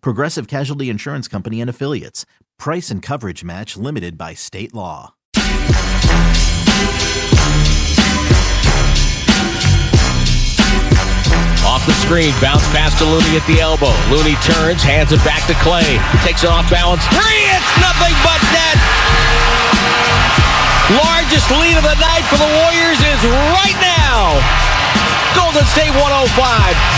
Progressive Casualty Insurance Company and Affiliates. Price and coverage match limited by state law. Off the screen, bounce pass to Looney at the elbow. Looney turns, hands it back to Klay. Takes it off balance. Three! It's nothing but net! Largest lead of the night for the Warriors is right now. Golden State 105,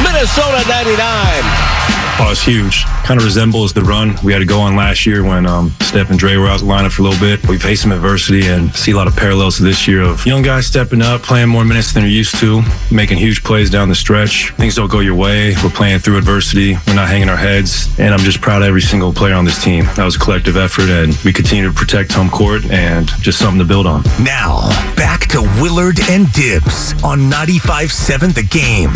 Minnesota 99. Oh, it's huge. Kind of resembles the run we had to go on last year when um, Steph and Dre were out the lineup for a little bit. We faced some adversity and see a lot of parallels to this year of young guys stepping up, playing more minutes than they're used to, making huge plays down the stretch. Things don't go your way. We're playing through adversity. We're not hanging our heads. And I'm just proud of every single player on this team. That was a collective effort, and we continue to protect home court and just something to build on. Now, back to Willard and Dibs on 95.7 The Game.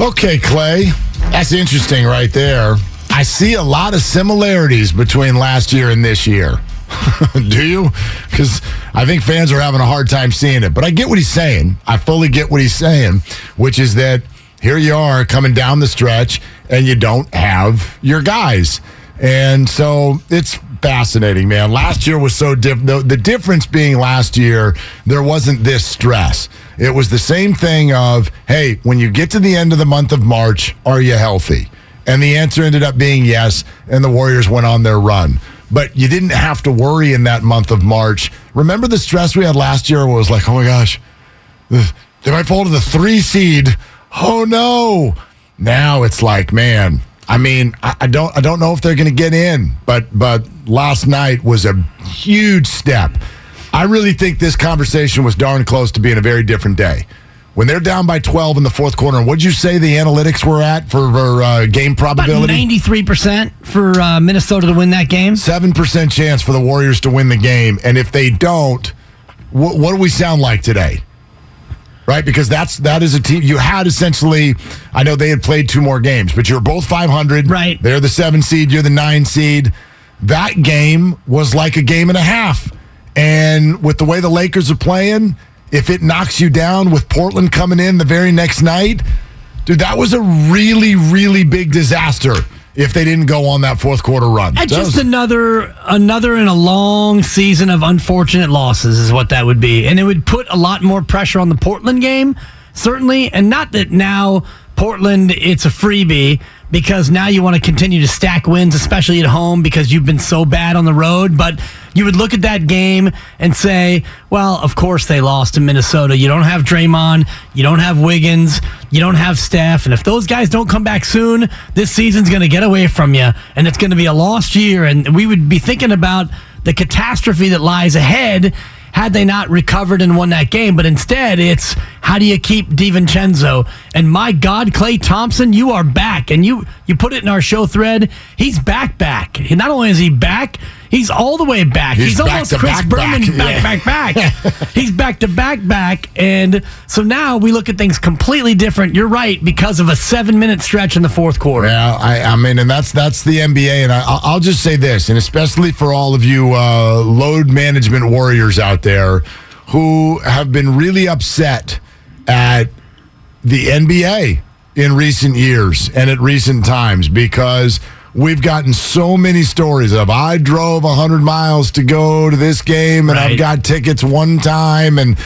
Okay, Klay. That's interesting right there. I see a lot of similarities between last year and this year. Do you? Because I think fans are having a hard time seeing it. But I get what he's saying. I fully get what he's saying, which is that here you are coming down the stretch and you don't have your guys. And so it's fascinating, man. Last year was so different. The, difference being last year, there wasn't this stress. It was the same thing of, hey, when you get to the end of the month of March, are you healthy? And the answer ended up being yes, and the Warriors went on their run. But you didn't have to worry in that month of March. Remember the stress we had last year was like, oh my gosh, they might fall to the three seed. Oh no. Now it's like, man, I mean, I, I don't I don't know if they're gonna get in, but but last night was a huge step. I really think this conversation was darn close to being a very different day. When they're down by 12 in the fourth quarter, what'd you say the analytics were at for, for uh, game probability? About 93% for uh, Minnesota to win that game. 7% chance for the Warriors to win the game. And if they don't, wh- what do we sound like today? Right, because that's that is a team you had essentially. I know they had played two more games, but you're both 500. Right, they're the seven seed, you're the nine seed. That game was like a game and a half, and with the way the Lakers are playing, if it knocks you down with Portland coming in the very next night, dude, that was a really, really big disaster if they didn't go on that fourth quarter run. And just was, another another in a long season of unfortunate losses is what that would be. And it would put a lot more pressure on the Portland game, certainly. And not that now Portland it's a freebie because now you want to continue to stack wins, especially at home because you've been so bad on the road. But you would look at that game and say, well, of course they lost to Minnesota. You don't have Draymond, you don't have Wiggins, you don't have Steph. And if those guys don't come back soon, this season's going to get away from you and it's going to be a lost year. And we would be thinking about the catastrophe that lies ahead had they not recovered and won that game. But instead, it's how do you keep DiVincenzo? And my God, Klay Thompson, you are back. And you you put it in our show thread. He's back, back. Not only is he back, He's all the way back. He's He's, back almost Chris back, Berman back. back, back, back. He's back to back, back. And so now we look at things completely different. You're right, because of a seven minute stretch in the fourth quarter. Yeah, I, I mean, and that's that's the NBA, and I, I'll I'll just say this, and especially for all of you uh, load management warriors out there who have been really upset at the NBA in recent years and at recent times because we've gotten so many stories of I drove 100 miles to go to this game and I've got tickets one time and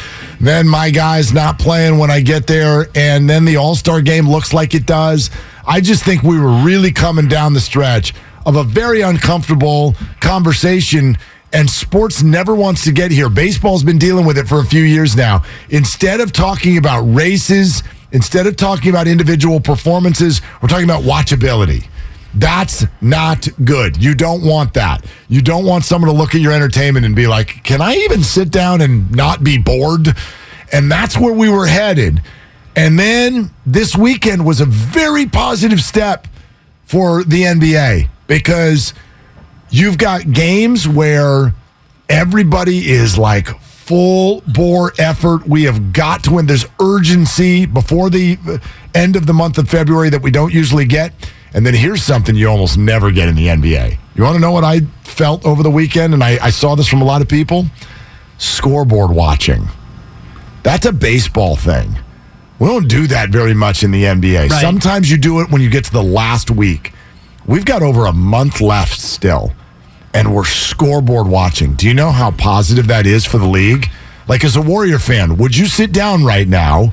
then my guy's not playing when I get there and then the All-Star game looks like it does. I just think we were really coming down the stretch of a very uncomfortable conversation and sports never wants to get here. Baseball's been dealing with it for a few years now. Instead of talking about races, instead of talking about individual performances, we're talking about watchability. That's not good. You don't want that. You don't want someone to look at your entertainment and be like, can I even sit down and not be bored? And that's where we were headed. And then this weekend was a very positive step for the NBA because you've got games where everybody is like full bore effort. We have got to win. There's urgency before the end of the month of February that we don't usually get. And then here's something you almost never get in the NBA. You want to know what I felt over the weekend? And I, I saw this from a lot of people scoreboard watching. That's a baseball thing. We don't do that very much in the NBA. Right. Sometimes you do it when you get to the last week. We've got over a month left still, and we're scoreboard watching. Do you know how positive that is for the league? Like, as a Warrior fan, would you sit down right now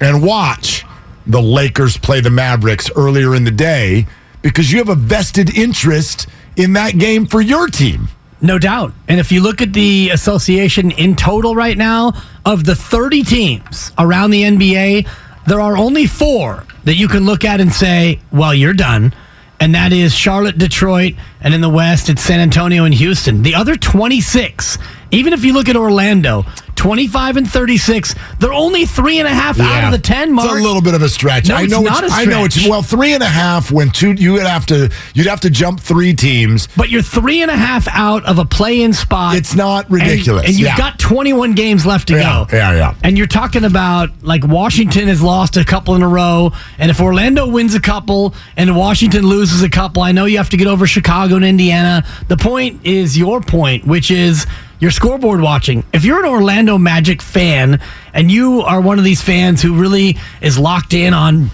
and watch the Lakers play the Mavericks earlier in the day because you have a vested interest in that game for your team? No doubt. And if you look at the association in total right now, of the 30 teams around the NBA, there are only four that you can look at and say, well, you're done. And that is Charlotte, Detroit, and in the West, it's San Antonio and Houston. The other 26, even if you look at Orlando, 25 and 36, they're only three and a half out of the 10 mark. It's a little bit of a stretch. No, I it's know not it's, a I know it's stretch. well three and a half when two you would have to you'd have to jump three teams. But you're three and a half out of a play-in spot. It's not And- ridiculous. And, you've Yeah. got 21 games left to Yeah, go. yeah, yeah. And you're talking about like Washington has lost a couple in a row, and if Orlando wins a couple and Washington loses a couple, I know you have to get over Chicago and Indiana. The point is your point, which is your scoreboard watching. If you're an Orlando Magic fan and you are one of these fans who really is locked in on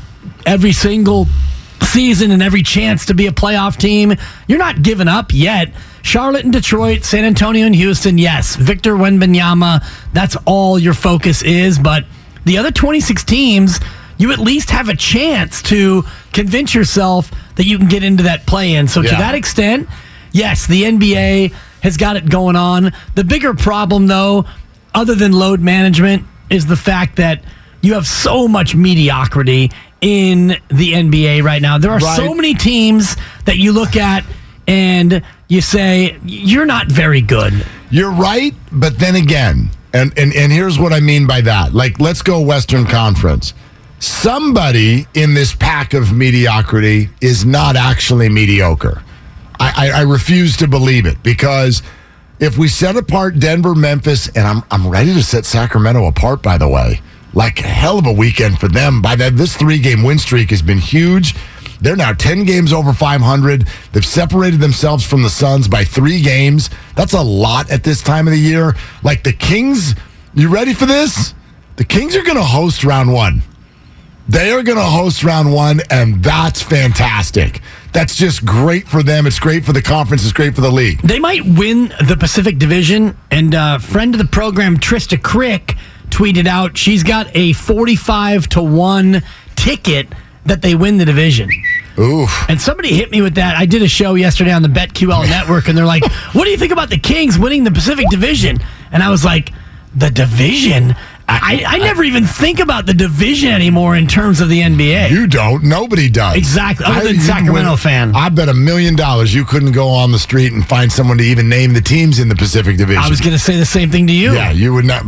every single season and every chance to be a playoff team. You're not giving up yet. Charlotte and Detroit, San Antonio and Houston, yes. Victor Wembanyama, that's all your focus is. But the other 26 teams, you at least have a chance to convince yourself that you can get into that play in. So to that extent, yes, the NBA has got it going on. The bigger problem, though, other than load management, is the fact that you have so much mediocrity in the NBA right now. There are so many teams that you look at and you say, you're not very good. You're right, but then again, and, and and here's what I mean by that. Like, let's go Western Conference. Somebody in this pack of mediocrity is not actually mediocre. I, I, refuse to believe it because if we set apart Denver, Memphis, and I'm I'm ready to set Sacramento apart. By the way, like a hell of a weekend for them. By that, this three game win streak has been huge. They're now 10 games over 500. They've separated themselves from the Suns by three games. That's a lot at this time of the year. Like the Kings, you ready for this? The Kings are going to host round one. They are going to host round one, and that's fantastic. That's just great for them. It's great for the conference. It's great for the league. They might win the Pacific Division. And uh, friend of the program, Trista Crick, tweeted out she's got a 45 to 1 ticket that they win the division. Oof. And somebody hit me with that. I did a show yesterday on the BetQL network, and they're like, What do you think about the Kings winning the Pacific Division? And I was like, The division? I, I never even think about the division anymore in terms of the NBA. You don't. Nobody does. Exactly. Other than you Sacramento win- fan. I bet a million dollars you couldn't go on the street and find someone to even name the teams in the Pacific Division. I was going to say the same thing to you. Yeah, you would not.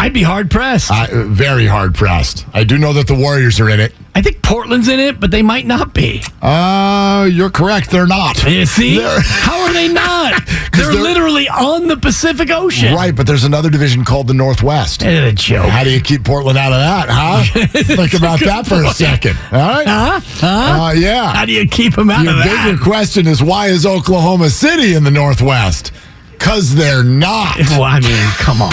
I'd be hard pressed. I, uh, very hard pressed. I do know that the Warriors are in it. I think Portland's in it, but they might not be. Uh, you're correct. They're not. You see? They're- How are they not? They're there- literally on the Pacific Ocean. Right, but there's another division called the Northwest. Eh, a joke. How do you keep Portland out of that, huh? Think about that for a second. All right. Huh? Huh? Uh, yeah. How do you keep them out Your of bigger question is why is Oklahoma City in the Northwest? Because they're not. Well, I mean, come on.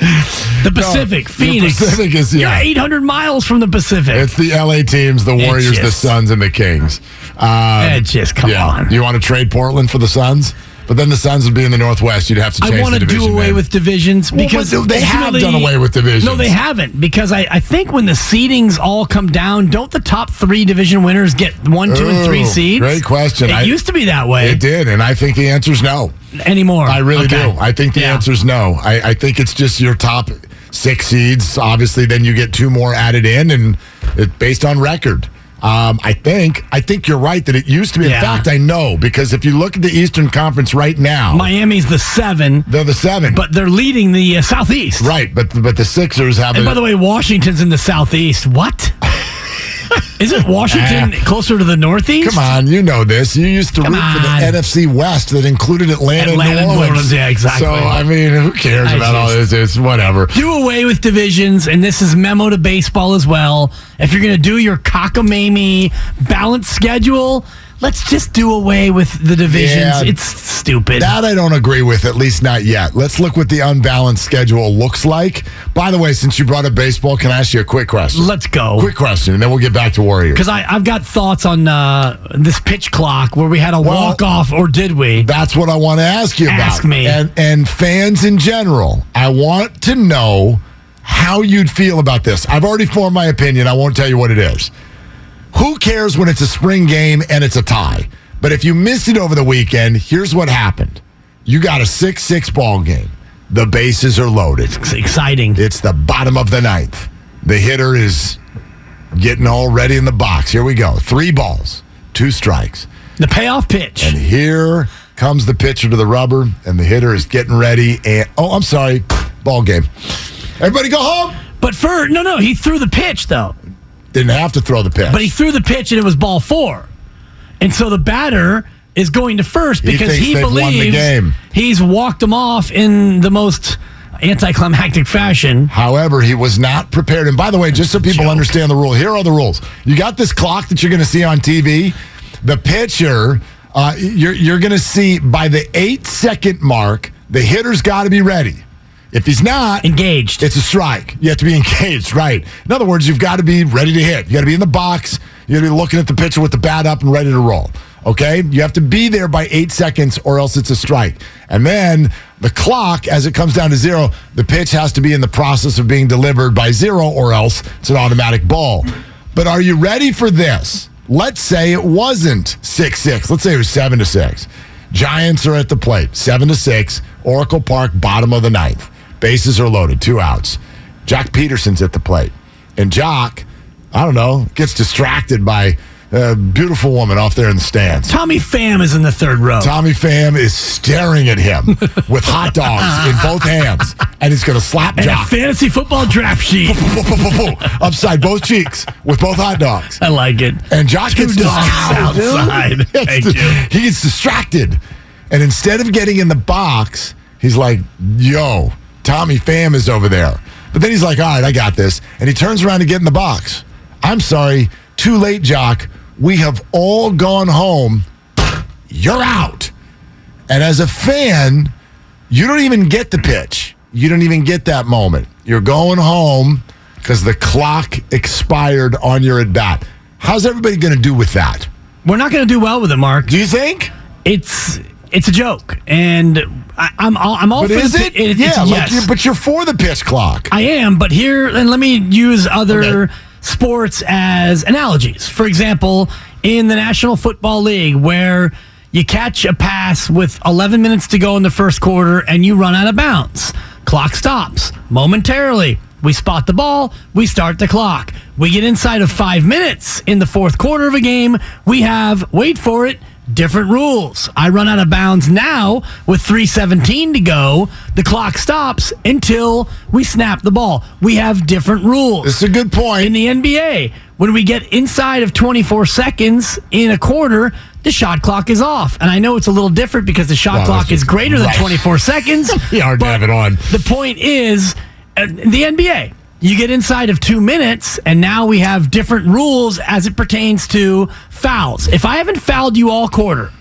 The Pacific, the Phoenix. Pacific is- yeah. You're 800 miles from the Pacific. It's the LA teams, the Warriors, the just- Suns, and the Kings. Um, just come yeah. on. You want to trade Portland for the Suns? But then the Suns would be in the Northwest. You'd have to change I want to do away name. with divisions because but they have done away with divisions. No, they haven't because I, I think when the seedings all come down, don't the top three division winners get one, two, and three seeds? great question. It I- used to be that way It did, and I think the answer is no. anymore. I really Okay. do. I think the Yeah. is no. I, I think it's just your top six seeds. Obviously, then you get two more added in, and it based on record. Um, I think. I think you're right that it used to be. In fact, I know because if you look at the Eastern Conference right now, Miami's the seven, they're the seven. but they're leading the uh, southeast. right, but but the Sixers have. And a- by the way, Washington's in the southeast. What? Isn't Washington ah. closer to the northeast? Come on, you know this. You used to Come root for the. NFC West that included Atlanta, Atlanta, and New New Orleans. Orleans, yeah, exactly. So I mean, who cares I about all this? It's whatever. do away with divisions, and this is memo to baseball as well. If you're going to do your cockamamie balanced schedule, let's just do away with the divisions. Yeah. it's stupid. That I don't agree with, at least not yet. Let's look what the unbalanced schedule looks like. By the way, since you brought up baseball, can I ask you a quick question? let's go. Quick question, and then we'll get back to Warriors. Because I've got thoughts on uh, this pitch clock where we had a Well- walk off, or did we? That's what I want to ask you about. Ask me. And and fans in general, I want to know how you'd feel about this. I've already formed my opinion. I won't tell you what it is. Who cares when it's a spring game and it's a tie? But if you missed it over the weekend, here's what happened. You got a 6-6 ball game. The bases are loaded. It's exciting. It's the bottom of the ninth. The hitter is getting all ready in the box. Here we go. Three balls, two strikes. The payoff pitch. And here comes the pitcher to the rubber, and the hitter is getting ready. And oh, I'm sorry, ball game. Everybody go home. But for no, no, he threw the pitch though. Didn't have to throw the pitch. But he threw the pitch and it was ball four. And so the batter is going to first because he, the believes game. he's walked him off in the most anticlimactic fashion. However, he was not prepared. And by the way, just so people Joke. understand the rule, here are the rules. You got this clock that you're going to see on TV. The pitcher, uh, you're, you're going to see by the eight second mark, the hitter's got to be ready. If he's not, Engaged. It's a strike. You have to be engaged, right? In other words, you've got to be ready to hit. You got to be in the box. You got to be looking at the pitcher with the bat up and ready to roll. Okay? You have to be there by eight seconds or else it's a strike. And then the clock, as it comes down to zero, the pitch has to be in the process of being delivered by zero or else it's an automatic ball. But are you ready for this? Let's say it wasn't 6 6. Let's say it was 7 to 6. Giants are at the plate, 7 to 6. Oracle Park, bottom of the ninth. Bases are loaded, two outs. Joc Pederson's at the plate. And Joc, I don't know, gets distracted by a beautiful woman off there in the stands. Tommy Pham is in the third row. Tommy Pham is staring at him with hot dogs in both hands, and he's going to slap and a Joc fantasy football draft sheet. upside both cheeks with both hot dogs. I like it. And Two gets distracted. outside. Thank di- you. He gets distracted. And instead of getting in the box, he's like, yo, Tommy Pham is over there. But then he's like, all right, I got this. And he turns around to get in the box. I'm sorry, too late, Joc. We have all gone home. You're out. And as a fan, you don't even get the pitch. You don't even get that moment. You're going home because the clock expired on your at bat. How's everybody going to do with that? We're not going to do well with it, Mark. Do you think? It's it's a joke, and I, I'm all, I'm all But is it? pi- yeah, like yes. you're, but you're for the piss clock. I am, but here, and let me use other Okay. sports as analogies. For example, in the National Football League, where you catch a pass with 11 minutes to go in the first quarter and you run out of bounds, clock stops momentarily. We spot the ball, we start the clock. We get inside of five minutes in the fourth quarter of a game, we have, wait for it, different rules. I run out of bounds now with 317 to go. The clock stops until we snap the ball. We have different rules. It's a good point. In the NBA, when we get inside of 24 seconds in a quarter, the shot clock is off. And I know it's a little different because the shot clock is greater than 24 seconds. Yeah, hard to have it on. The point is, uh, the NBA, you get inside of two minutes, and now we have different rules as it pertains to fouls. If I haven't fouled you all quarter,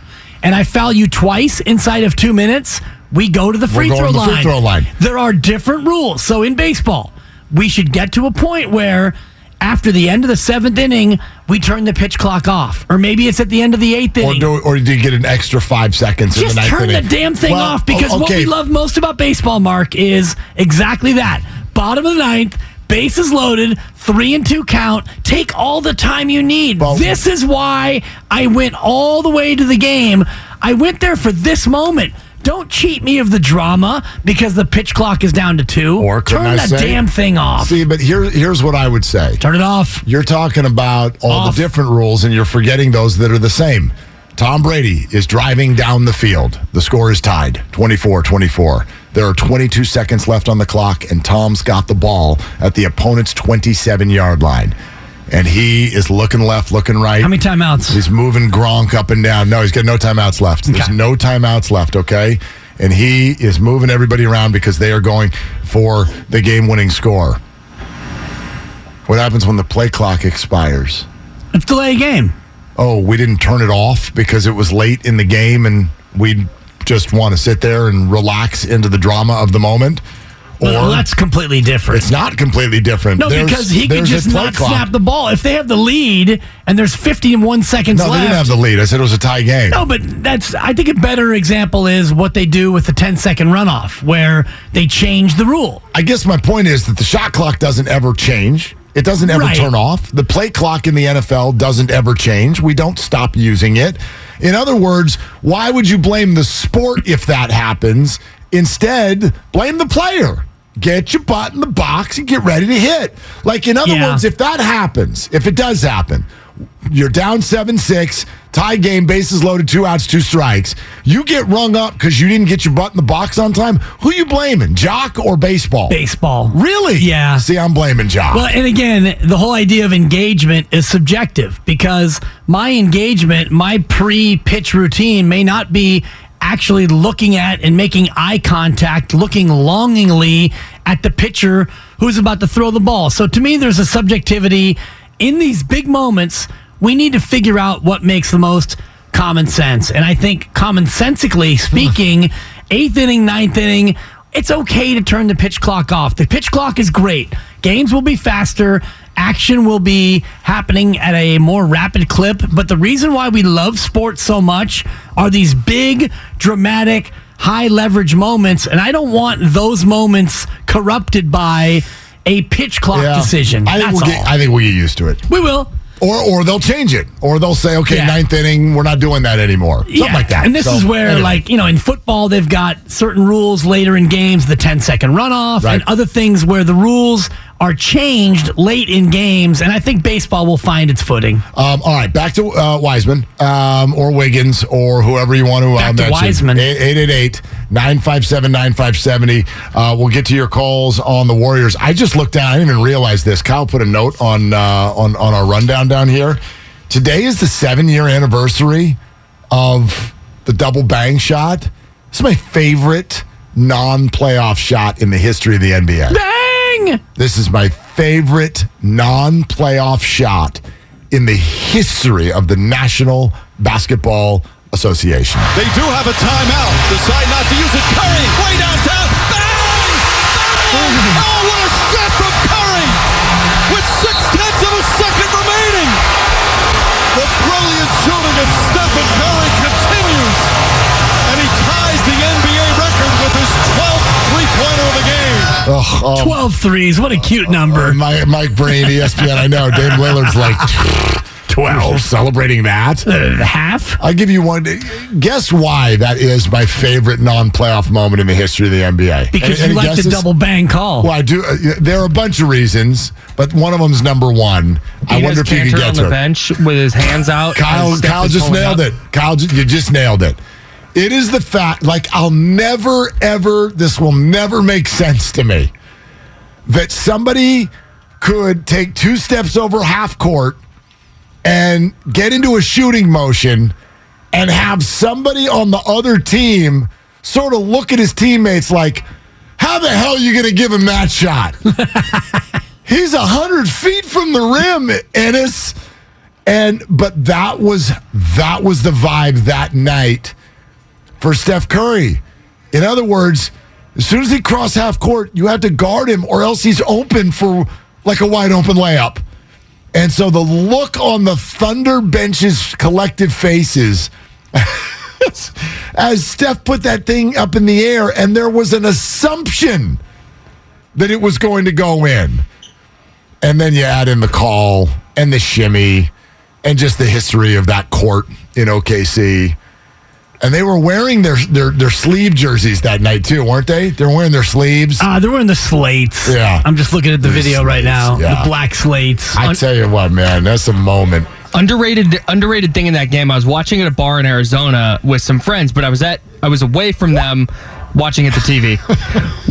and I foul you twice inside of two minutes, we go to the free, throw, to the free line. throw line. There are different rules. So in baseball, we should get to a point where after the end of the seventh inning, we turn the pitch clock off. Or maybe it's at the end of the eighth Or inning. do, or do you get an extra five seconds in Just the turn inning? the damn thing Well, off because o- what we love most about baseball, Mark, is exactly that. Bottom of the ninth, bases loaded, three and two count. Take all the time you need. Well- this is why I went all the way to the game. I went there for this moment. Don't cheat me of the drama because the pitch clock is down to two. Or turn I that say- damn thing off. See, but here, here's what I would say. Turn it off. You're talking about all Off. the different rules, and you're forgetting those that are the same. Tom Brady is driving down the field. The score is tied 24 24. There are 22 seconds left on the clock, and Tom's got the ball at the opponent's 27 yard line. And he is looking left, looking right. How many timeouts? He's moving Gronk up and down. No, he's got no timeouts left. There's no timeouts left, okay? And he is moving everybody around because they are going for the game winning score. What happens when the play clock expires? Let's delay a game. Oh, we didn't turn it off because it was late in the game and we just want to sit there and relax into the drama of the moment? Or Well, that's completely different. it's not completely different. No, There's- because he could just not clock. snap the ball. If they have the lead and there's 51 seconds left. No, they didn't have the lead. I said it was a tie game. No, but that's I think a better example is what they do with the 10 second runoff, where they change the rule. I guess my point is that the shot clock doesn't ever change. It doesn't ever Right. turn off. The play clock in the NFL doesn't ever change. We don't stop using it. In other words, why would you blame the sport if that happens? Instead, blame the player. Get your butt in the box and get ready to hit. Like, in other Yeah. words, if that happens, if it does happen, you're down 7 6, tie game, bases loaded, two outs, two strikes. You get rung up because you didn't get your butt in the box on time. Who you blaming, Joc or baseball? Baseball. Really? Yeah. See, I'm blaming Joc. Well, and again, the whole idea of engagement is subjective because my engagement, my pre pitch routine may not be actually looking at and making eye contact, looking longingly at the pitcher who's about to throw the ball. So to me, there's a subjectivity in these big moments. We need to figure out what makes the most common sense. And I think, commonsensically speaking, eighth inning, ninth inning, it's okay to turn the pitch clock off. The pitch clock is great. Games will be faster. Action will be happening at a more rapid clip. But the reason why we love sports so much are these big, dramatic, high leverage moments. And I don't want those moments corrupted by a pitch clock Yeah. decision. I think, That's we'll all. get, I think we'll get used to it. we will. Or, or they'll change it. Or they'll say, okay, Yeah. ninth inning, we're not doing that anymore. Something like that. And this So, is where, anyway. like, you know, in football, they've got certain rules later in games, the 10 second runoff, Right. and other things where the rules are changed late in games. And I think baseball will find its footing. Um, all right, back to uh, Wiseman um, or Wiggins or whoever you want to uh, Back to mention. Wiseman. 888 957 9570. Uh, We'll get to your calls on the Warriors. I just looked down. I didn't even realize this. Kyle put a note on, uh, on, on our rundown down here. Today is the seven year anniversary of the double bang shot. This is my favorite non playoff shot in the history of the NBA. Bang! This is my favorite non playoff shot in the history of the National Basketball Association. They do have a timeout. Decide not to use it. Curry, way downtown. Bang! Bang! Oh, what a shot from Curry! With six tenths of a second remaining. The brilliant shooting of Stephen Curry continues. Game. Ugh, oh, 12 threes. What a cute number. my, Mike Breen, ESPN, I know. Dame Lillard's like 12, celebrating that. Uh, half? I'll give you one. Guess why that is my favorite non playoff moment in the history of the NBA? Because Any- you any like the double bang call. Well, I do. Uh, there are a bunch of reasons, but one of them's number one. I wonder if you can Kanter get on to the it. bench with his hands out. Kyle, Kyle just nailed up. it. Kyle, you just nailed it. It is the fact, like, I'll never, ever, this will never make sense to me that somebody could take two steps over half court and get into a shooting motion and have somebody on the other team sort of look at his teammates like, how the hell are you going to give him that shot? He's a hundred feet from the rim, Enes. And but that was that was the vibe that night for Steph Curry. In other words, as soon as he cross half court, you have to guard him, or else he's open for like a wide open layup. And so the look on the Thunder bench's collective faces as Steph put that thing up in the air, and there was an assumption that it was going to go in. And then you add in the call and the shimmy and just the history of that court in OKC. And they were wearing their, their their sleeve jerseys that night too, weren't they? They're wearing their sleeves. Uh, they're wearing the slates. Yeah. I'm just looking at the The video right slates, now. yeah. The black slates. I tell you what, man, that's a moment. underrated underrated thing in that game. I was watching at a bar in Arizona with some friends, but I was at I was away from them watching at the TV.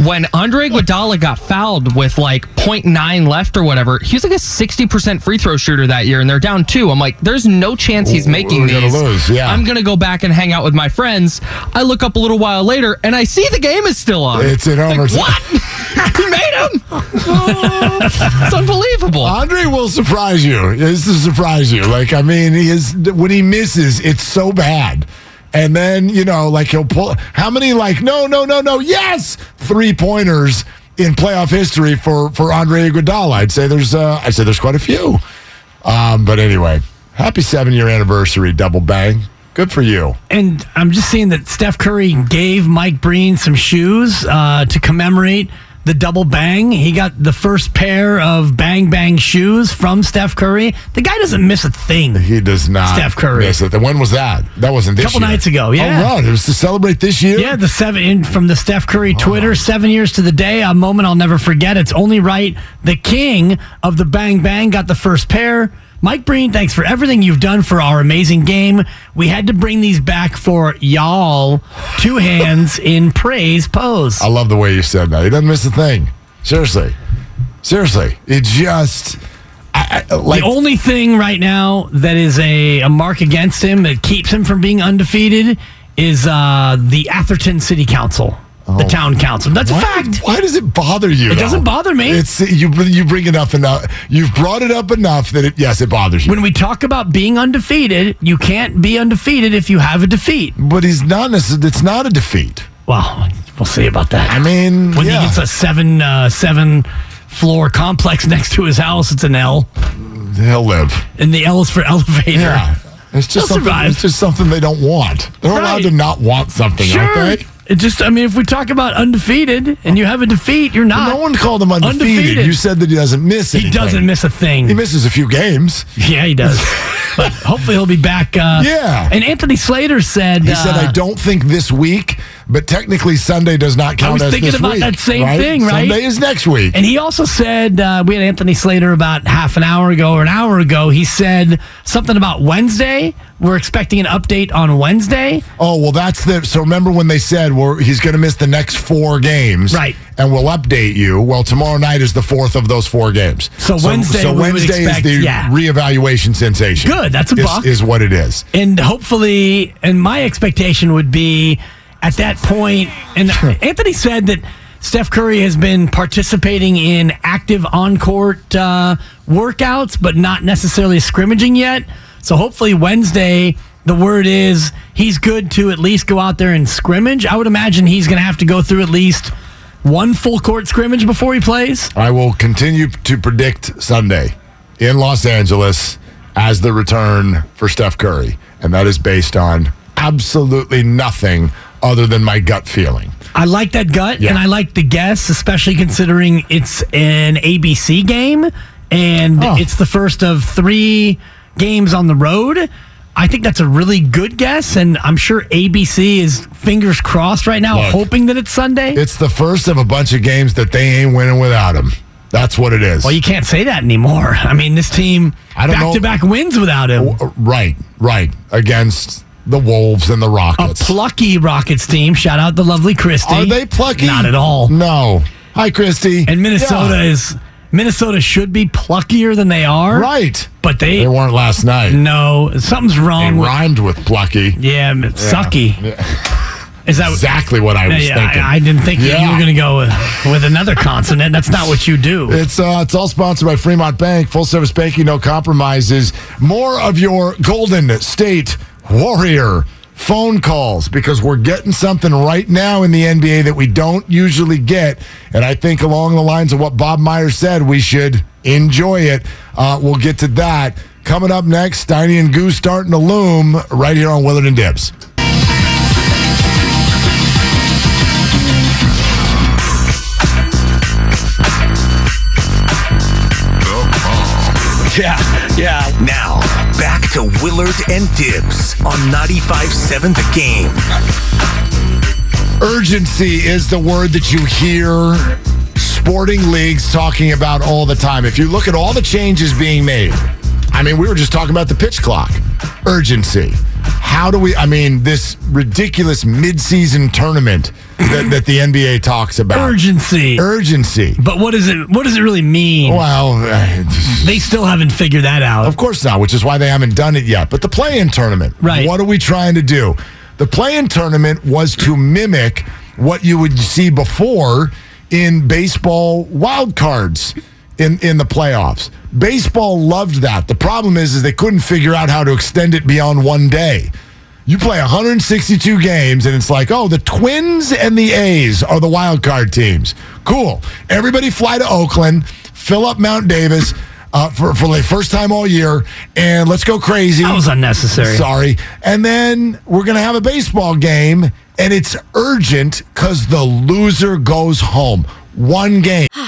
when Andre Iguodala got fouled with like 0.9 left or whatever, he was like a 60% free throw shooter that year and they're down 2. I'm like there's no chance he's We're making gonna these. lose, yeah. I'm going to go back and hang out with my friends. I look up a little while later and I see the game is still on. It's in Like, Homer's- what? he made him. it's unbelievable. Andre will surprise you. This will surprise you. Like, I mean, he is when he misses, it's so bad. And then, you know, like he'll pull how many like no, no, no, no, yes, three pointers in playoff history for for Andre Iguodala. I'd say there's uh I'd say there's quite a few. Um, but anyway, happy seven year anniversary, double bang. Good for you. And I'm just seeing that Steph Curry gave Mike Breen some shoes uh, to commemorate the double bang. He got the first pair of bang bang shoes from Steph Curry. The guy doesn't miss a thing. He does not Steph Curry. miss it. When was that? That wasn't this A Couple year. nights ago, yeah. Oh, right. It was to celebrate this year. Yeah, the seven in, from the Steph Curry oh, Twitter, seven years to the day, a moment I'll never forget. It's only right. The king of the Bang Bang got the first pair. Mike Breen, thanks for everything you've done for our amazing game. We had to bring these back for y'all. Two hands in praise pose. I love the way you said that. He doesn't miss a thing. Seriously. Seriously. It just I, I, like the only thing right now that is a, a mark against him that keeps him from being undefeated is uh, the Atherton City Council, the town council. That's why, a fact. Why does it bother you? It though? doesn't bother me. It's you. You bring it up enough. You've brought it up enough that it. Yes, it bothers you. When we talk about being undefeated, you can't be undefeated if you have a defeat. but he's not. It's not a defeat. Well, we'll see about that. I mean, when yeah. he gets a seven uh, seven floor complex next to his house, it's an L, he'll live. and the L is for elevator. Yeah. It's just something. survive. It's just something they don't want. They're allowed to not want something, Sure. aren't they? It just, I mean, if we talk about undefeated and you have a defeat, you're not. no one called him undefeated. Undefeated. You said that he doesn't miss he doesn't miss a thing. He misses a few games. yeah, he does. but hopefully he'll be back. Uh, Yeah. And Anthony Slater said, He said, uh, "I don't think this week, but technically Sunday does not count I was as thinking about week, that same thing, right? Sunday is next week. And he also said, uh, we had Anthony Slater about half an hour ago or an hour ago. He said something about Wednesday. We're expecting an update on Wednesday. oh well, that's the. So remember when they said, "Well, he's going to miss the next four games, Right. And we'll update you." Well, tomorrow night is the fourth of those four games. So Wednesday so we would Wednesday expect- is the yeah. reevaluation sensation. Good, that's a is. Is what it is. And hopefully, and my expectation would be at that point, and Anthony said that Steph Curry has been participating in active on court uh, workouts, but not necessarily scrimmaging yet. So hopefully, Wednesday, the word is he's good to at least go out there and scrimmage. I would imagine he's going to have to go through at least one full court scrimmage before he plays. I will continue to predict Sunday in Los Angeles as the return for Steph Curry, and that is based on absolutely nothing other than my gut feeling. I like that gut, Yeah. and I like the guess, especially considering it's an ABC game and Oh. it's the first of three games on the road. I think that's a really good guess, and I'm sure ABC is fingers crossed right now, Look. hoping that it's Sunday. It's the first of a bunch of games that they ain't winning without him. That's what it is. well, you can't say that anymore. I mean, this team I don't back to back wins without him. Right, right. Against the Wolves and the Rockets. A plucky Rockets team. Shout out the lovely Christy. Are they plucky? Not at all. No. Hi, Christy. And Minnesota Yeah. is Minnesota should be pluckier than they are. Right. But they, They weren't last night. no, something's wrong. with, rhymed with plucky. yeah, sucky. Is that Exactly what I was yeah, thinking. I, I didn't think that you were going to go with, with another consonant. That's not what you do. It's uh, it's all sponsored by Fremont Bank, full service banking, no compromises. More of your Golden State Warrior phone calls because we're getting something right now in the NBA that we don't usually get, and I think along the lines of what Bob Meyer said, we should enjoy it. Uh, we'll get to that coming up next. Steiny and Goose starting to loom right here on Willard and Dibs. Yeah, yeah. Now, back to Willard and Dibs on 95.7 The Game. urgency is the word that you hear sporting leagues talking about all the time. If you look at all the changes being made, I mean, we were just talking about the pitch clock. Urgency. How do we, I mean, this ridiculous midseason tournament that, that the NBA talks about. Urgency. Urgency. But what does it what does it really mean? Well, uh, They still haven't figured that out. Of course not, which is why they haven't done it yet. But the play-in tournament, Right. What are we trying to do? The play-in tournament was to mimic what you would see before in baseball wild cards in in the playoffs. Baseball loved that. The problem is, is they couldn't figure out how to extend it beyond one day. You play 162 games, and it's like, oh, the Twins and the A's are the wild card teams. Cool. Everybody fly to Oakland, fill up Mount Davis uh, for for the first time all year, and let's go crazy. That was unnecessary. Sorry. And then we're gonna have a baseball game, and it's urgent because the loser goes home. One game.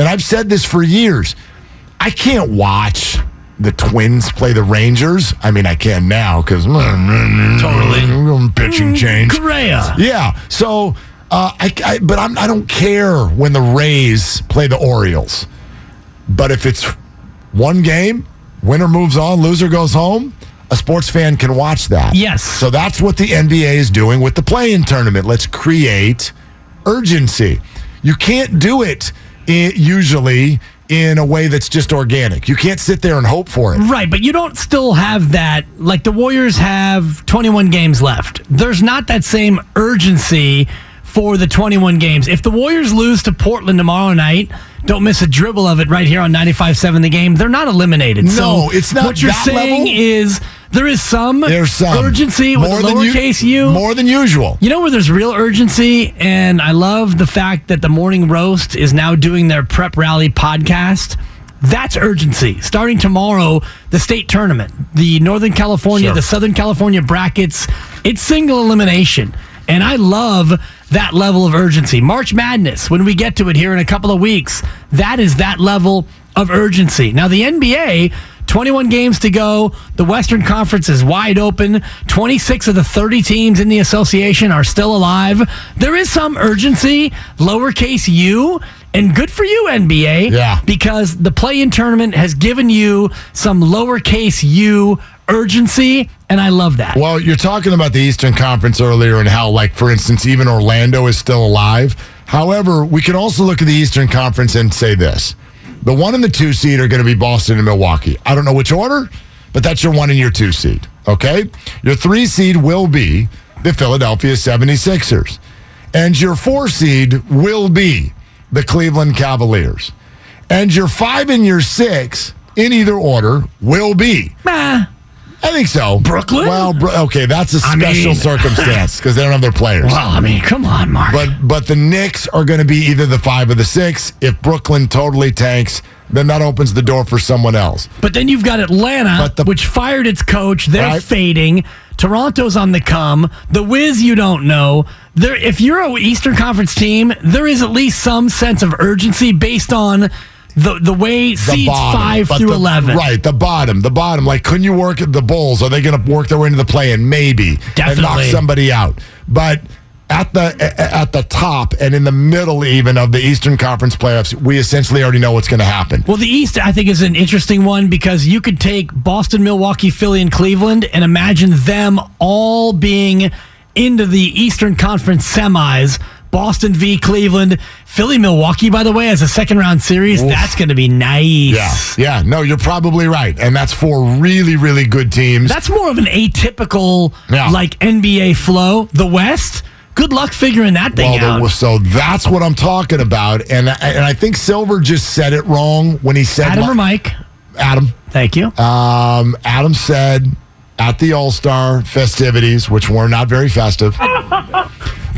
And I've said this for years. I can't watch the Twins play the Rangers. I mean, I can now because mm, mm, mm, totally pitching change. Correa. Yeah. So, uh, I, I but I'm, I don't care when the Rays play the Orioles. But if it's one game, winner moves on, loser goes home. A sports fan can watch that. Yes. So that's what the NBA is doing with the play-in tournament. Let's create urgency. You can't do it usually in a way that's just organic. You can't sit there and hope for it. Right, but you don't still have that. Like the Warriors have 21 games left. There's not that same urgency for the 21 games. If the Warriors lose to Portland tomorrow night, don't miss a dribble of it right here on 95.7 the game. They're not eliminated. No, so it's not What you're saying level. is There is some There's some urgency with more than u- lowercase u. more than usual. You know where there's real urgency, and I love the fact that the Morning Roast is now doing their prep rally podcast. That's urgency. Starting tomorrow, the state tournament, the Northern California, Sure. the Southern California brackets, it's single elimination. And I love that level of urgency. March Madness, when we get to it here in a couple of weeks, that is that level of urgency. Now, the NBA, 21 games to go. The Western Conference is wide open. 26 of the 30 teams in the association are still alive. There is some urgency, lowercase u, and good for you, NBA. Yeah. Because the play in tournament has given you some lowercase u urgency, and I love that. Well, you're talking about the Eastern Conference earlier and how, like, for instance, even Orlando is still alive. However, we can also look at the Eastern Conference and say this the one and the two seed are going to be Boston and Milwaukee. I don't know which order, but that's your one and your two seed. Okay? Your three seed will be the Philadelphia 76ers. And your four seed will be the Cleveland Cavaliers. And your five and your six, in either order, will be Nah. I think so. Brooklyn? Well, okay, that's a special mean- circumstance because they don't have their players. Well, I mean, come on, Mark. But but the Knicks are going to be either the five or the six. If Brooklyn totally tanks, then that opens the door for someone else. But then you've got Atlanta, the- which fired its coach. They're Right. fading. Toronto's on the come. The Wiz, you don't know. There, if you're a Eastern Conference team, there is at least some sense of urgency based on the the way The seeds bottom, five through the- eleven. Right, the bottom, the bottom. Like, couldn't you work at the Bulls? Are they going to work their way into the play? And maybe and knock somebody out. But at the at the top and in the middle, even of the Eastern Conference playoffs, we essentially already know what's going to happen. Well, the East, I think, is an interesting one because you could take Boston, Milwaukee, Philly, and Cleveland and imagine them all being into the Eastern Conference semis. Boston v. Cleveland, Philly, Milwaukee. By the way, as a second round series, that's going to be nice. Yeah, yeah. No, you're probably right, and that's four really, really good teams. That's more of an atypical, Yeah. like NBA flow. The West, good luck figuring that thing Well, out. the- so that's what I'm talking about, and and I think Silver just said it wrong when he said Adam or Mike? Adam. Thank you. Um, Adam said at the All Star festivities, which were not very festive.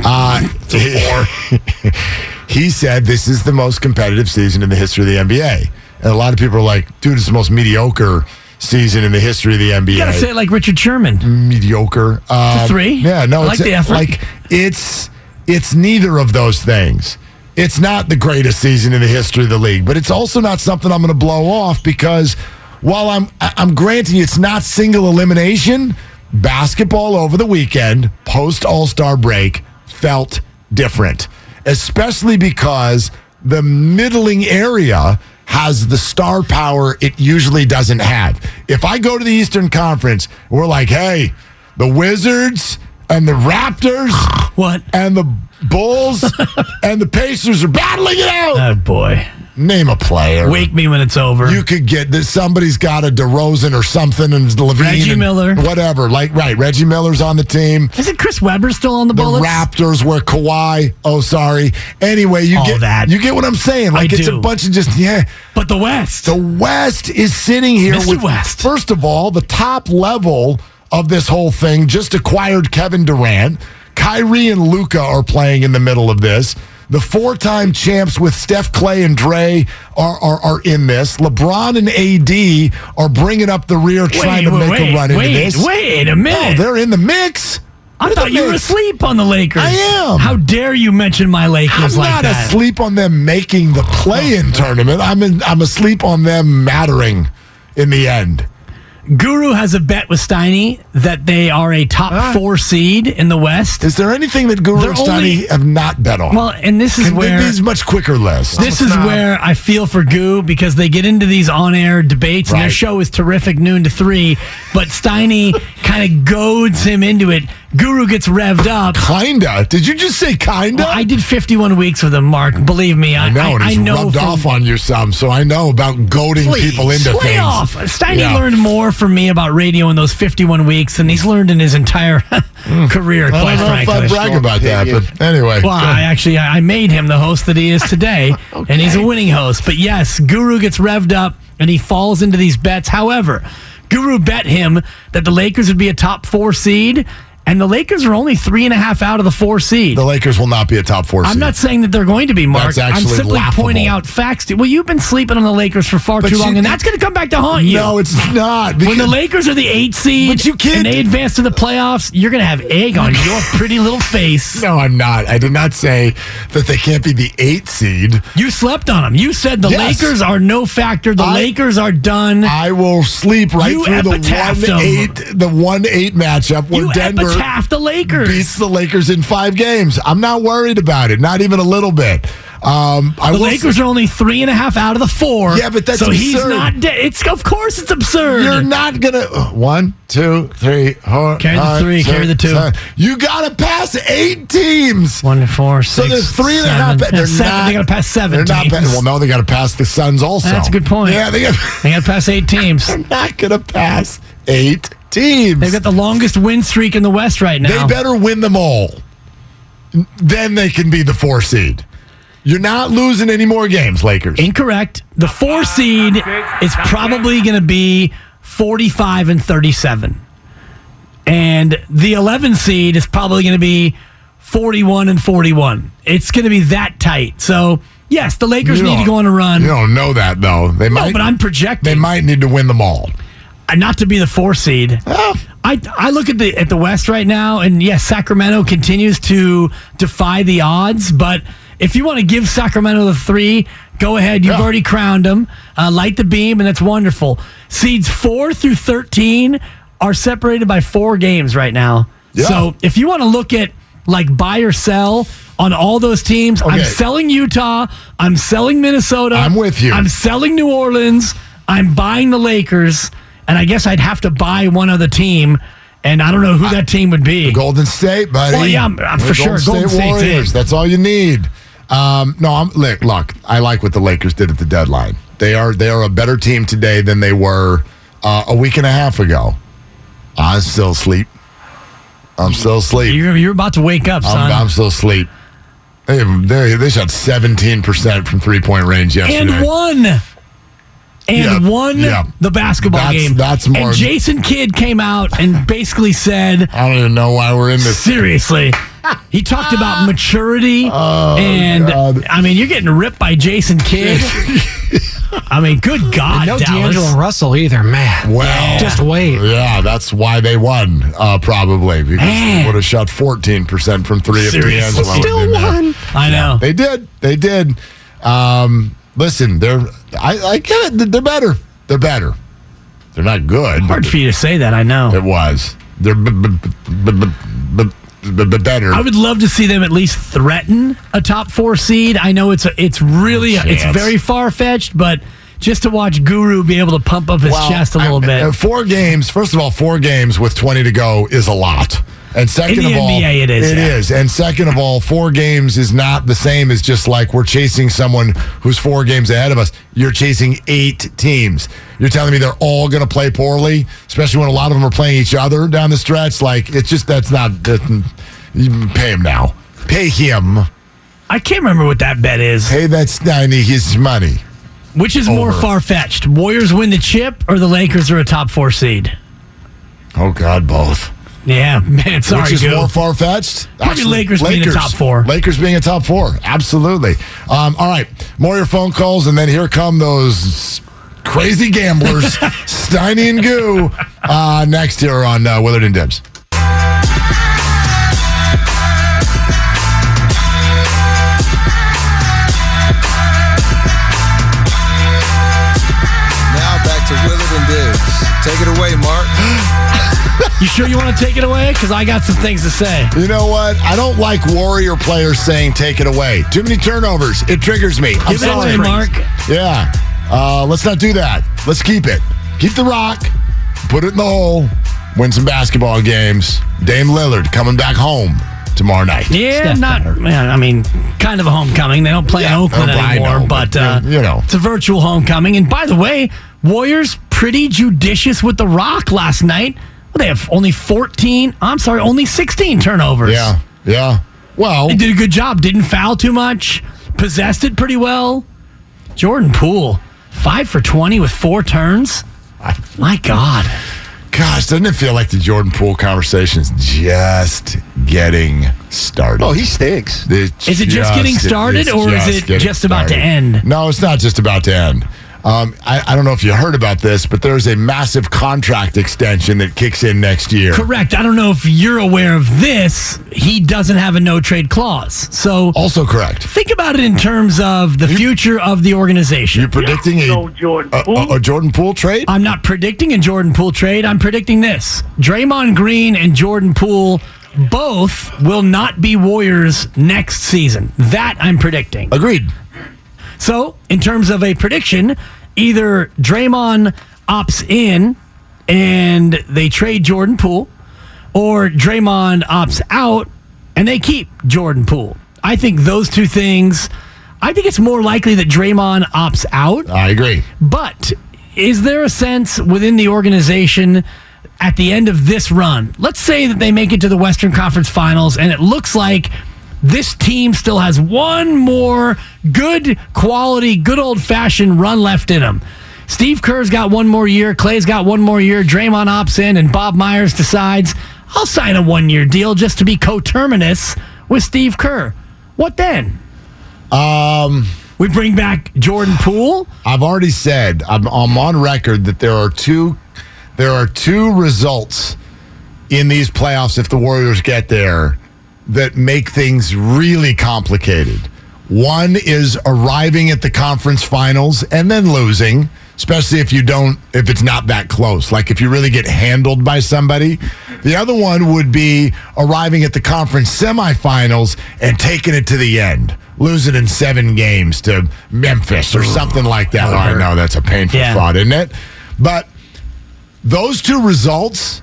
Uh, he said this is the most competitive season in the history of the NBA, and a lot of people are like, "Dude, it's the most mediocre." Season in the history of the NBA. you got to say it like Richard Sherman. mediocre. Um, three. Yeah, no, I like the effort. like it's it's neither of those things. It's not the greatest season in the history of the league, but it's also not something I'm going to blow off because while I'm I'm granting it's not single elimination, basketball over the weekend post All Star break felt different, especially because the middling area has the star power it usually doesn't have. If I go to the Eastern Conference, we're like, hey, the Wizards and the Raptors What? and the Bulls and the Pacers are battling it out. Oh, boy. Name a player. Wake me when it's over. You could get this. Somebody's got a DeRozan or something, and LaVine, Reggie and Miller. whatever. Like right, Reggie Miller's on the team. Isn't Chris Webber still on the, The Bullets? Raptors were Kawhi. Oh, sorry. Anyway, you All get that. You get what I'm saying? Like I it's do. a bunch of just yeah. But the West. The West is sitting here Mr. with West. First of all, the top level of this whole thing just acquired Kevin Durant. Kyrie and Luka are playing in the middle of this. The four-time champs with Steph Klay and Dray are, are, are in this. LeBron and AD are bringing up the rear, trying to wait, make wait, a run into wait, this. Wait a minute. Oh, they're in the mix. I They're thought you were asleep on the Lakers. I am. How dare you mention my Lakers I'm like not asleep on them making the play-in oh. tournament. I'm in, I'm asleep on them mattering in the end. Guru has a bet with Steiny that they are a top Ah. four seed in the West. Is there anything that Guru They're and only- Steiny have not bet on? Well, and this is Can where they much quicker list? This is where I feel for Goo because they get into these on-air debates and their show is terrific noon to three, but Steiny kind of goads him into it. Guru gets revved up. kinda. Did you just say kinda? Well, I did 51 weeks with him, Mark. Believe me, I, I know, and I, know rubbed from- off on you some, so I know about goading Please, people into lay things. off. Steiny Yeah. learned more from me about radio in those 51 weeks than he's learned in his entire career, I quite don't know if I brag about that, but anyway. Well, I actually I I made him the host that he is today, and he's a winning host. But yes, Guru gets revved up and he falls into these bets. However, Guru bet him that the Lakers would be a top four seed, and the Lakers are only three and a half out of the four seed. The Lakers will not be a top four. I'm seed. not saying that they're going to be, Mark. That's I'm simply laughable. pointing out facts. To, well, you've been sleeping on the Lakers for far But too you- long, and that's going to come back to haunt you. No, it's not. When the Lakers are the eight seed But you can't- and they advance to the playoffs, you're going to have egg on your pretty little face. No, I'm not. I did not say that they can't be the eight seed. You slept on them. You said the Yes. Lakers are no factor. The I- Lakers are done. I will sleep right You through the one them. eight, the one eight matchup where you Denver epitaph the Lakers. beats the Lakers in five games. I'm not worried about it, not even a little bit. Um, I the Lakers are only three and a half out of the four. Yeah, but that's so he's not. De- it's of course it's absurd. You're not gonna one, two, three, four. Carry the three, six, carry the two. seven. You gotta pass eight teams. One, four, So there's three and a seven. half. Yeah, They're seven. not. They got to pass seven They're not. teams. pa- Well, no, they got to pass the Suns also. That's a good point. Yeah, they got. They got to pass eight teams. They're not gonna pass eight teams. They've got the longest win streak in the West right now. They better win them all. Then they can be the four seed. You're not losing any more games, Lakers. Incorrect. The four seed is probably going to be 45 and 37. And the 11 seed is probably going to be 41 and 41. It's going to be that tight. So, yes, the Lakers need to go on a run. You don't know that though. They no, might. but I'm projecting. They might need to win them all. Uh, not to be the four seed. I I look at the at the West right now, and yes, Sacramento continues to defy the odds. But if you want to give Sacramento the three, go ahead. You've Yeah. already crowned them. Uh, light the beam, and that's wonderful. Seeds four through thirteen are separated by four games right now. Yeah. So if you want to look at like buy or sell on all those teams, I'm selling Utah. I'm selling Minnesota. I'm with you. I'm selling New Orleans. I'm buying the Lakers, and I guess I'd have to buy one other team, and I don't know who that team would be. Golden State, buddy. Well, yeah, I'm- I'm The for sure. Golden State's Warriors. That's all you need. Um, no, I'm look, look. I like what the Lakers did at the deadline. They are they are a better team today than they were uh, a week and a half ago. I'm still asleep. I'm still asleep. You're, you're about to wake up, son. I'm, I'm still asleep. They they, they shot 17 percent from three point range yesterday. and won. And Yeah, won yeah. the basketball That's- game. that's more- And Jason Kidd came out and basically said, I don't even know why we're in this. seriously, he talked about maturity. and Oh, God. I mean, you're getting ripped by Jason Kidd. I mean, good God, no Dallas. D'Angelo Russell either, man. Well, Just wait. Yeah, that's why they won, uh, probably because Man. they would have shot 14% from three if Seriously. D'Angelo Still was in there. won. I know. They did. They did. Um, listen, they're I, I get it. They're better. They're better. They're not good. Hard but for you to say that, I know. It was. They're b- b- b- b- b- b- b- better. I would love to see them at least threaten a top four seed. I know it's a, it's really No it's chance. very far fetched, but just to watch Guru be able to pump up his Well, chest a little I- bit. uh, four games. First of all, four games with 20 to go is a lot. And second of all, NBA it is, It yeah. is. And second of all, four games is not the same as just like we're chasing someone who's four games ahead of us. You're chasing eight teams. You're telling me they're all going to play poorly, especially when a lot of them are playing each other down the stretch. Like it's just that's not. That, you pay him now. Pay him. I can't remember what that bet is. Hey, that's Steiny his money. Which is more far fetched? Warriors win the chip or the Lakers are a top four seed? Oh God, both. Yeah, man. Sorry, Which is Goo. more far fetched? Probably Lakers being a top four. Lakers being a top four. Absolutely. Um, all right. More of your phone calls, and then here come those crazy gamblers, Steiny and Goo, uh, next here on uh, Willard and Dibs. Now back to Willard and Dibs. Take it away, Mark. You sure you want to take it away? Because I got some things to say. You know what? I don't like Warrior players saying "take it away." Too many turnovers. It triggers me. I'm Give that sorry, away, Mark. Yeah. Uh, let's not do that. Let's keep it. Keep the rock. Put it in the hole. Win some basketball games. Dame Lillard coming back home tomorrow night. Yeah, Steph not. better. Man, I mean, kind of a homecoming. They don't play Yeah, in Oakland oh, anymore, know, but but, uh, you know. it's a virtual homecoming. And by the way, Warriors pretty judicious with the rock last night. Well, they have only 14. I'm sorry, only 16 turnovers. Yeah. Yeah. Well, They did a good job. Didn't foul too much. Possessed it pretty well. Jordan Poole, five for 20 with four turns. My God. Gosh, doesn't it feel like the Jordan Poole conversation's just getting started? Oh, he stinks. It's Is it just getting started, it's or is it getting just about to end? No, it's not just about to end. Um, I, I don't know if you heard about this, but there's a massive contract extension that kicks in next year. Correct. I don't know if you're aware of this. He doesn't have a no trade clause. So Also correct. think about it in terms of the future of the organization. You're predicting a, Jordan a, a, a Jordan Poole trade? I'm not predicting a Jordan Poole trade. I'm predicting this. Draymond Green and Jordan Poole both will not be Warriors next season. That I'm predicting. Agreed. So, in terms of a prediction, either Draymond opts in and they trade Jordan Poole, or Draymond opts out and they keep Jordan Poole. I think those two things, I think it's more likely that Draymond opts out. I agree. But is there a sense within the organization at the end of this run? Let's say that they make it to the Western Conference Finals and it looks like this team still has one more good quality, good old fashioned run left in them. Steve Kerr's got one more year, Klay's got one more year, Draymond opts in, and Bob Myers decides, I'll sign a one year deal just to be coterminous with Steve Kerr. What then? Um, we bring back Jordan Poole. I've already said I'm, I'm on record that there are two there are two results in these playoffs if the Warriors get there that make things really complicated. One is arriving at the conference finals and then losing, especially if you don't if it's not that close. Like if you really get handled by somebody. The other one would be arriving at the conference semifinals and taking it to the end. Losing in seven games to Memphis or something like that. Oh, I know that's a painful Yeah. thought, isn't it? But those two results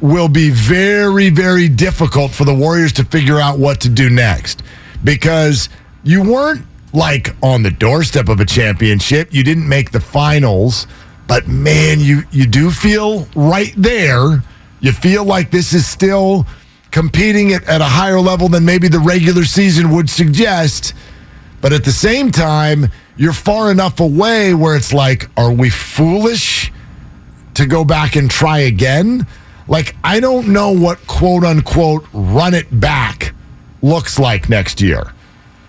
will be very, very difficult for the Warriors to figure out what to do next because you weren't like on the doorstep of a championship. You didn't make the finals, but man, you you do feel right there. You feel like this is still competing at, at a higher level than maybe the regular season would suggest. But at the same time, you're far enough away where it's like, are we foolish to go back and try again? Like, I don't know what quote unquote run it back looks like next year.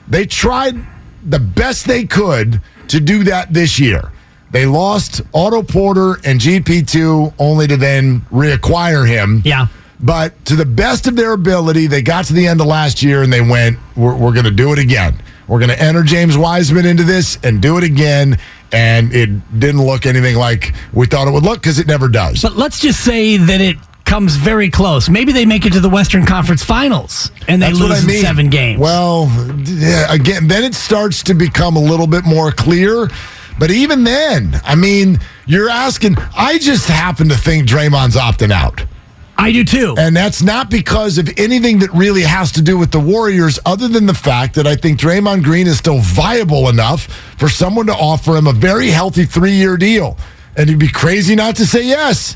They tried the best they could to do that this year. They lost Otto Porter and GP2 only to then reacquire him. Yeah. But to the best of their ability, they got to the end of last year and they went, we're, we're going to do it again. We're going to enter James Wiseman into this and do it again. And it didn't look anything like we thought it would look because it never does. But let's just say that it comes very close. Maybe they make it to the Western Conference Finals and they That's lose I in mean. seven games. Well, yeah, again, then it starts to become a little bit more clear. But even then, I mean, you're asking. I just happen to think Draymond's opting out. I do too. And that's not because of anything that really has to do with the Warriors, other than the fact that I think Draymond Green is still viable enough for someone to offer him a very healthy three year deal. And he'd be crazy not to say yes.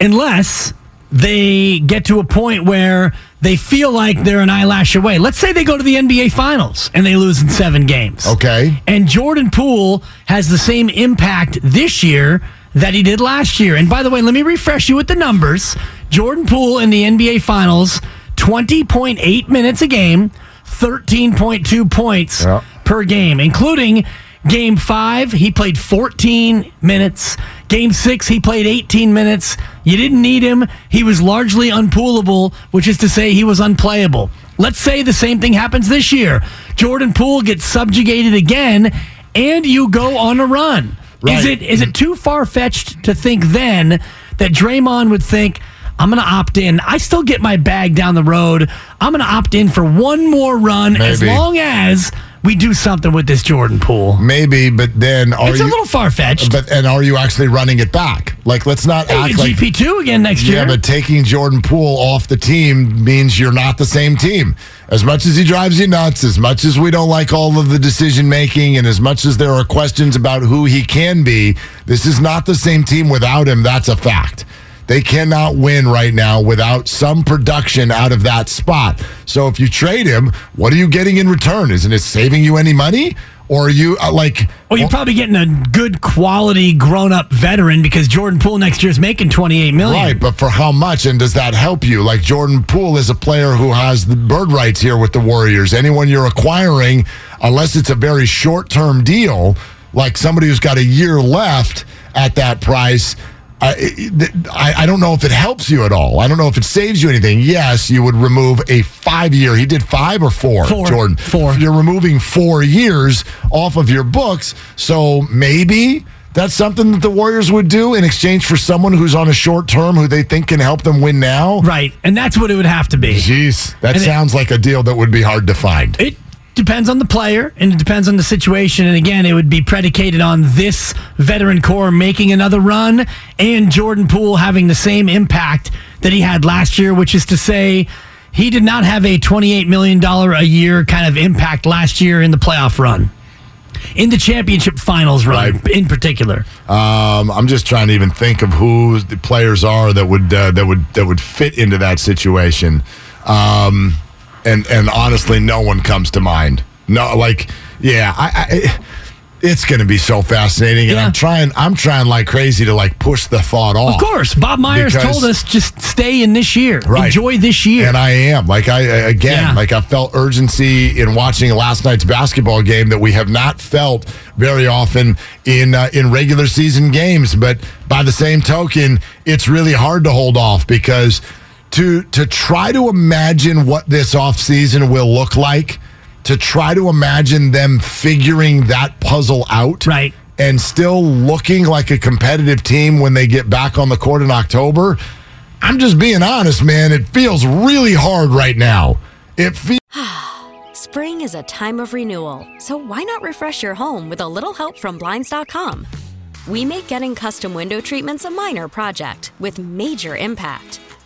Unless they get to a point where they feel like they're an eyelash away. Let's say they go to the NBA Finals and they lose in seven games. Okay. And Jordan Poole has the same impact this year that he did last year. And by the way, let me refresh you with the numbers. Jordan Poole in the NBA Finals, 20.8 minutes a game, 13.2 points Yeah. per game, including game five, he played 14 minutes. Game six, he played 18 minutes. You didn't need him. He was largely unpoolable, which is to say he was unplayable. Let's say the same thing happens this year. Jordan Poole gets subjugated again, and you go on a run. Is it is it too far fetched to think then that Draymond would think, I'm going to opt in. I still get my bag down the road. I'm going to opt in for one more run as long as we do something with this Jordan Poole. Maybe, but then are It's you a little far fetched. But and are you actually running it back? Like, let's not act like GP two again next year. Yeah, but taking Jordan Poole off the team means you're not the same team. As much as he drives you nuts, as much as we don't like all of the decision making, and as much as there are questions about who he can be, this is not the same team without him. That's a fact. They cannot win right now without some production out of that spot. So if you trade him, what are you getting in return? Isn't it saving you any money? Or are you uh, like? Well, you're probably getting a good quality grown up veteran because Jordan Poole next year is making 28 million. Right, but for how much? And does that help you? Like Jordan Poole is a player who has the bird rights here with the Warriors. Anyone you're acquiring, unless it's a very short term deal, like somebody who's got a year left at that price. I, I, don't know if it helps you at all. I don't know if it saves you anything. Yes, you would remove a five year. He did five or four, Four. Jordan. Four. You're removing four years off of your books. So maybe that's something that the Warriors would do in exchange for someone who's on a short term who they think can help them win now. Right, and that's what it would have to be. Jeez, that And it- sounds like a deal that would be hard to find. It depends on the player and it depends on the situation. And again, it would be predicated on this veteran core making another run and Jordan Poole having the same impact that he had last year, which is to say, he did not have a $28 million a year kind of impact last year in the playoff run. In the championship finals run, Right. in particular. Um, I'm just trying to even think of who the players are that would uh, that would that would fit into that situation. Um, and and honestly, no one comes to mind. No, like yeah, I. I it's going to be so fascinating, and Yeah. I'm trying. I'm trying like crazy to like push the thought off. Of course, Bob Myers Because- told us just stay in this year. Right. Enjoy this year. And I am. Like I again, Yeah. like I felt urgency in watching last night's basketball game that we have not felt very often in uh, in regular season games. But by the same token, it's really hard to hold off because to to try to imagine what this offseason will look like, to try to imagine them figuring that puzzle out. Right. And still looking like a competitive team when they get back on the court in October. I'm just being honest, man. It feels really hard right now. It feels. Spring is a time of renewal, so why not refresh your home with a little help from Blinds.com? We make getting custom window treatments a minor project with major impact.